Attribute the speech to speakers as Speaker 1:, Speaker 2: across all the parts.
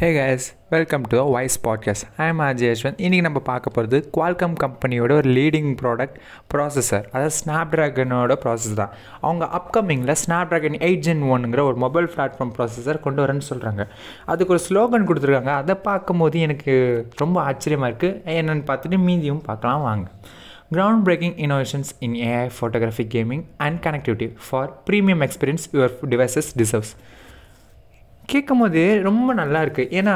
Speaker 1: Hey guys welcome to Wise podcast I am Ajay Yashwant இன்றைக்கி நம்ம பார்க்க போகிறது குவால்கம் கம்பெனியோட ஒரு லீடிங் ப்ராடக்ட் ப்ராசஸர் அதாவது ஸ்னாப் ட்ராகனோட ப்ராசஸ் தான். அவங்க அப்கமிங்கில் ஸ்னாப் ட்ராகன் எயிட் ஜென் ஒன்னுங்கிற ஒரு மொபைல் பிளாட்ஃபார்ம் ப்ராசஸர் கொண்டு வரேன்னு சொல்கிறாங்க அதுக்கு ஒரு ஸ்லோகன் கொடுத்துருக்காங்க. அதை பார்க்கும்போது எனக்கு ரொம்ப ஆச்சரியமாக இருக்குது என்னென்னு பார்த்துட்டு மீதியும் பார்க்கலாம் வாங்க. Ground breaking innovations in AI photography gaming and connectivity for premium experience your devices deserves கேட்கும் போது ரொம்ப நல்லா இருக்குது ஏன்னா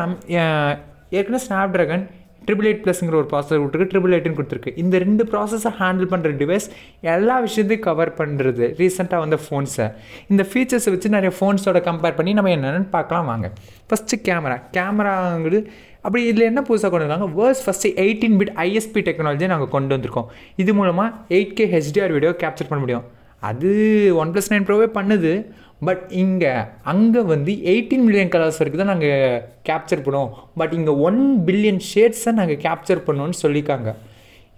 Speaker 1: ஏற்கனவே ஸ்னாப் ட்ராகன் ட்ரிபிள் எயிட் ப்ளஸ்ங்கிற ஒரு ப்ராசஸர் விட்டுருக்கு ட்ரிபிள் எயிட்னு கொடுத்துருக்கு. இந்த ரெண்டு ப்ராசஸை ஹேண்டில் பண்ணுற டிவைஸ் எல்லா விஷயத்தையும் கவர் பண்ணுறது ரீசெண்டாக வந்த ஃபோன்ஸை இந்த ஃபீச்சர்ஸை வச்சு நிறைய ஃபோன்ஸோட கம்பேர் பண்ணி நம்ம என்னென்னு பார்க்கலாம் வாங்க. ஃபஸ்ட்டு கேமரா கேமராங்கிறது அப்படி இதில் என்ன புதுசாக கொண்டு வந்தாங்க? World's first eighteen bit ISP டெக்னாலஜியை நாங்கள் கொண்டு வந்திருக்கோம். இது மூலமாக eight K HDR video capture பண்ண முடியும். அது ஒன் ப்ளஸ் நைன் ப்ரோவே பண்ணுது. பட் இங்கே அங்கே வந்து எயிட்டீன் மில்லியன் கலர்ஸ் வரைக்கும் தான் நாங்கள் கேப்சர் பண்ணுவோம் பட் இங்கே ஒன் பில்லியன் ஷேட்ஸை நாங்கள் கேப்சர் பண்ணுவோம்னு சொல்லியிருக்காங்க.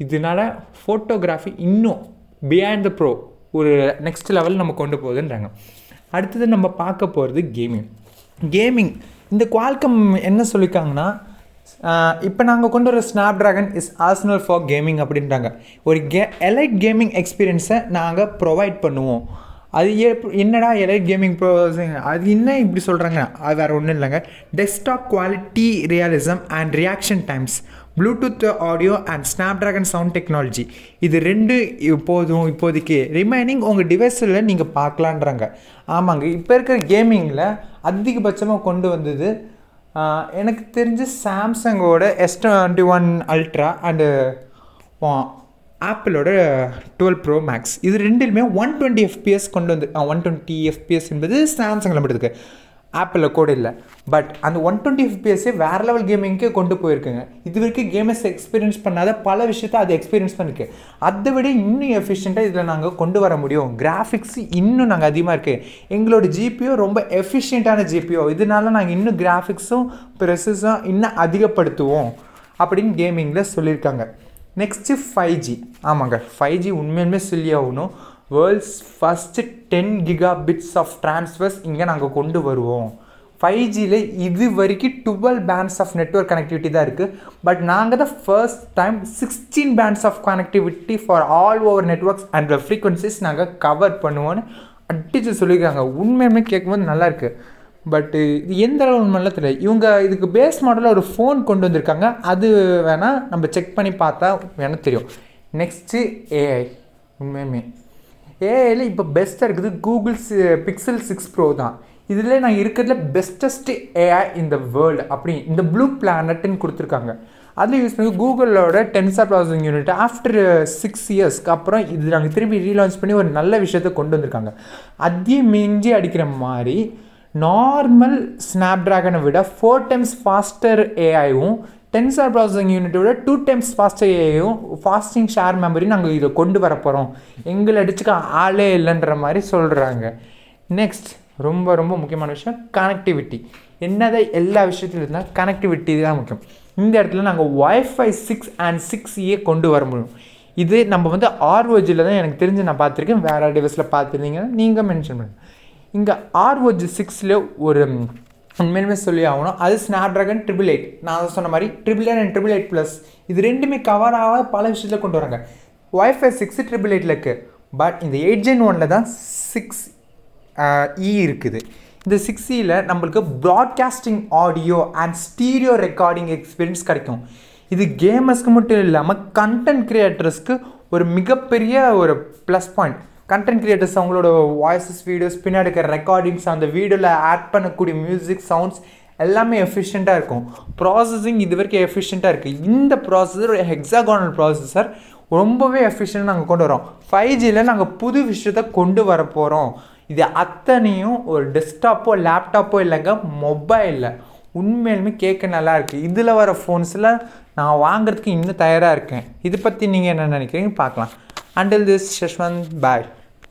Speaker 1: இதனால ஃபோட்டோகிராஃபி இன்னும் பியாண்ட் த ப்ரோ ஒரு நெக்ஸ்ட் லெவல் நம்ம கொண்டு போகுதுன்றாங்க. அடுத்தது நம்ம பார்க்க போகிறது கேமிங் கேமிங் இந்த குவால்கம் என்ன சொல்லியிருக்காங்கன்னா இப்போ நாங்கள் கொண்டு வர Snapdragon is arsenal for gaming அப்படின்றாங்க. ஒரு கே எலைட் கேமிங் எக்ஸ்பீரியன்ஸை நாங்கள் ப்ரொவைட் பண்ணுவோம். அது ஏ- என்னடா எலைட் கேமிங் ப்ரோசிங் அது என்ன இப்படி சொல்கிறாங்க அது வேறு ஒன்றும் இல்லைங்க. Desktop quality realism and reaction times Bluetooth audio and Snapdragon sound technology இது ரெண்டு இப்போதும் இப்போதைக்கு ரிமைனிங் உங்கள் டிவைஸில் நீங்கள் பார்க்கலான்றாங்க. ஆமாங்க இப்போ இருக்கிற கேமிங்கில் அதிகபட்சமாக கொண்டு வந்தது எனக்கு தெரிஞ்சு சாம்சங்கோட S twenty one ultra and ஆப்பிளோட twelve pro max இது ரெண்டிலுமே ஒன் டுவெண்ட்டி எஃபிஎஸ் கொண்டு வந்து ஒன் டுவெண்ட்டி எஃபிஎஸ் என்பது சாம்சங்கில் மட்டும் இருக்குது ஆப்பிளில் கூட இல்லை. பட் அந்த ஒன் டுவெண்ட்டி எஃபிஎஸ்ஸே வேறு லெவல் கேமிங்க்கே கொண்டு போயிருக்குங்க. இது வரைக்கும் கேமர்ஸ் எக்ஸ்பீரியன்ஸ் பண்ணாத பல விஷயத்த அது எக்ஸ்பீரியன்ஸ் பண்ணிருக்கு. அதை விட இன்னும் எஃபிஷியண்ட்டாக இதில் நாங்கள் கொண்டு வர முடியும். கிராஃபிக்ஸ் இன்னும் நாங்கள் அதிகமாக இருக்குது எங்களோட ஜிபியோ ரொம்ப எஃபிஷியண்ட்டான ஜிபியோ இதனால நாங்கள் இன்னும் கிராஃபிக்ஸும் ப்ரெசஸும் இன்னும் அதிகப்படுத்துவோம் அப்படின்னு கேமிங்கில் சொல்லியிருக்காங்க. நெக்ஸ்ட்டு ஃபைவ் ஜி ஆமாங்க. ஃபைவ் ஜி உண்மையுமே சொல்லி ஆகணும் world's first ten giga bits of transfers இங்கே நாங்கள் கொண்டு வருவோம். ஃபைவ் ஜியில் இது வரைக்கும் dual bands of network connectivity தான் இருக்குது பட் நாங்கள் தான் first time sixteen bands of connectivity for all over networks and frequencies நாங்கள் கவர் பண்ணுவோன்னு அடித்து சொல்லியிருக்காங்க. உண்மையுமே கேட்கும்போது நல்லாயிருக்கு பட்டு இது எந்த அளவு உண்மைலாம் தெரியல. இவங்க இதுக்கு பேஸ் மாடலில் ஒரு ஃபோன் கொண்டு வந்திருக்காங்க. அது வேணால் நம்ம செக் பண்ணி பார்த்தா வேணால் தெரியும். நெக்ஸ்ட்டு ஏஐ உண்மையுமே. ஏஐயில் இப்போ பெஸ்ட்டாக இருக்குது கூகுள் பிக்சல் சிக்ஸ் ப்ரோ தான். இதில் நான் இருக்கிறதுல பெஸ்டஸ்ட் ஏஐ இந்த வேர்ல்டு அப்படி இந்த ப்ளூ பிளானட்னு கொடுத்துருக்காங்க. அதில் யூஸ் பண்ணி கூகுளோட tensor processing unit after six இயர்ஸ்க்கு அப்புறம் இது நாங்கள் திரும்பி ரீலான்ச் பண்ணி ஒரு நல்ல விஷயத்த கொண்டு வந்திருக்காங்க. அதையும் மிஞ்சி அடிக்கிற மாதிரி நார்மல் ஸ்னாப் ட்ராகனை விட ஃபோர் டைம்ஸ் ஃபாஸ்டர் ஏஐவும் டென்சர் ப்ராசஸிங் யூனிட்டை விட டூ டைம்ஸ் ஃபாஸ்ட் ஏஐயும் ஃபாஸ்டிங் ஷேர் மெமரி நாங்கள் இதை கொண்டு வர போகிறோம் எங்களை அடிச்சுக்க ஆளே இல்லைன்ற மாதிரி சொல்கிறாங்க நெக்ஸ்ட் ரொம்ப ரொம்ப முக்கியமான விஷயம் கனெக்டிவிட்டி என்னதான் எல்லா விஷயத்துலையும் இருந்தால் கனெக்டிவிட்டி தான் முக்கியம். இந்த இடத்துல நாங்கள் WiFi six and six A கொண்டு வர முடியும். இது நம்ம வந்து ஆர்ஓஜியில் தான் எனக்கு தெரிஞ்சு நான் பார்த்துருக்கேன். வேறு டிவைஸில் பார்த்துருந்தீங்கன்னா நீங்கள் மென்ஷன் பண்ணுங்கள் இங்கே ஆர்ஓஜி சிக்ஸில் ஒரு உண்மையிலுமே சொல்லி ஆகணும். அது ஸ்னாப் ட்ராகன் ட்ரிபிள் எயிட் நான் சொன்ன மாதிரி triple eight and triple eight plus இது ரெண்டுமே கவர் ஆக பல விஷயத்தில் கொண்டு வராங்க. ஒய்ஃபை சிக்ஸ் ட்ரிபிள் எயிட்டில் இருக்குது பட் இந்த எயிட் ஜென் ஒனில் தான் சிக்ஸ் இ uh, e இருக்குது. இந்த சிக்ஸ் இயில் e நம்மளுக்கு broadcasting audio and stereo recording experience கிடைக்கும். இது கேமர்ஸ்க்கு மட்டும் இல்லாமல் கண்டென்ட் கிரியேட்டர்ஸ்க்கு ஒரு மிகப்பெரிய ஒரு ப்ளஸ் பாயிண்ட் கண்டென்ட் கிரியேட்டர்ஸ் அவங்களோட வாய்ஸஸ் வீடியோஸ் பின்னாடி இருக்கிற ரெக்கார்டிங்ஸ் அந்த வீடியோவில் ஆட் பண்ணக்கூடிய மியூசிக் சவுண்ட்ஸ் எல்லாமே எஃபிஷியண்ட்டாக இருக்கும். ப்ராசஸிங் இது வரைக்கும் எஃபிஷியண்ட்டாக இருக்குது இந்த ப்ராசஸர் ஒரு ஹெக்ஸாகானல் ப்ராசஸர் ரொம்பவே எஃபிஷியன்ட் நாங்கள் கொண்டு வரோம். ஃபைவ் ஜியில் நாங்கள் புது விஷயத்தை கொண்டு வர போகிறோம் இது அத்தனையும் ஒரு டெஸ்க்டாப்போ லேப்டாப்போ இல்லைங்க மொபைலில் உண்மையிலுமே கேட்க நல்லா இருக்குது இதில் வர ஃபோன்ஸில் நான் வாங்குறதுக்கு இன்னும் தயாராக இருக்கேன். இதை பற்றி நீங்கள் என்ன நினைக்கிறீங்க பார்க்கலாம். Until this, Shashman, bye.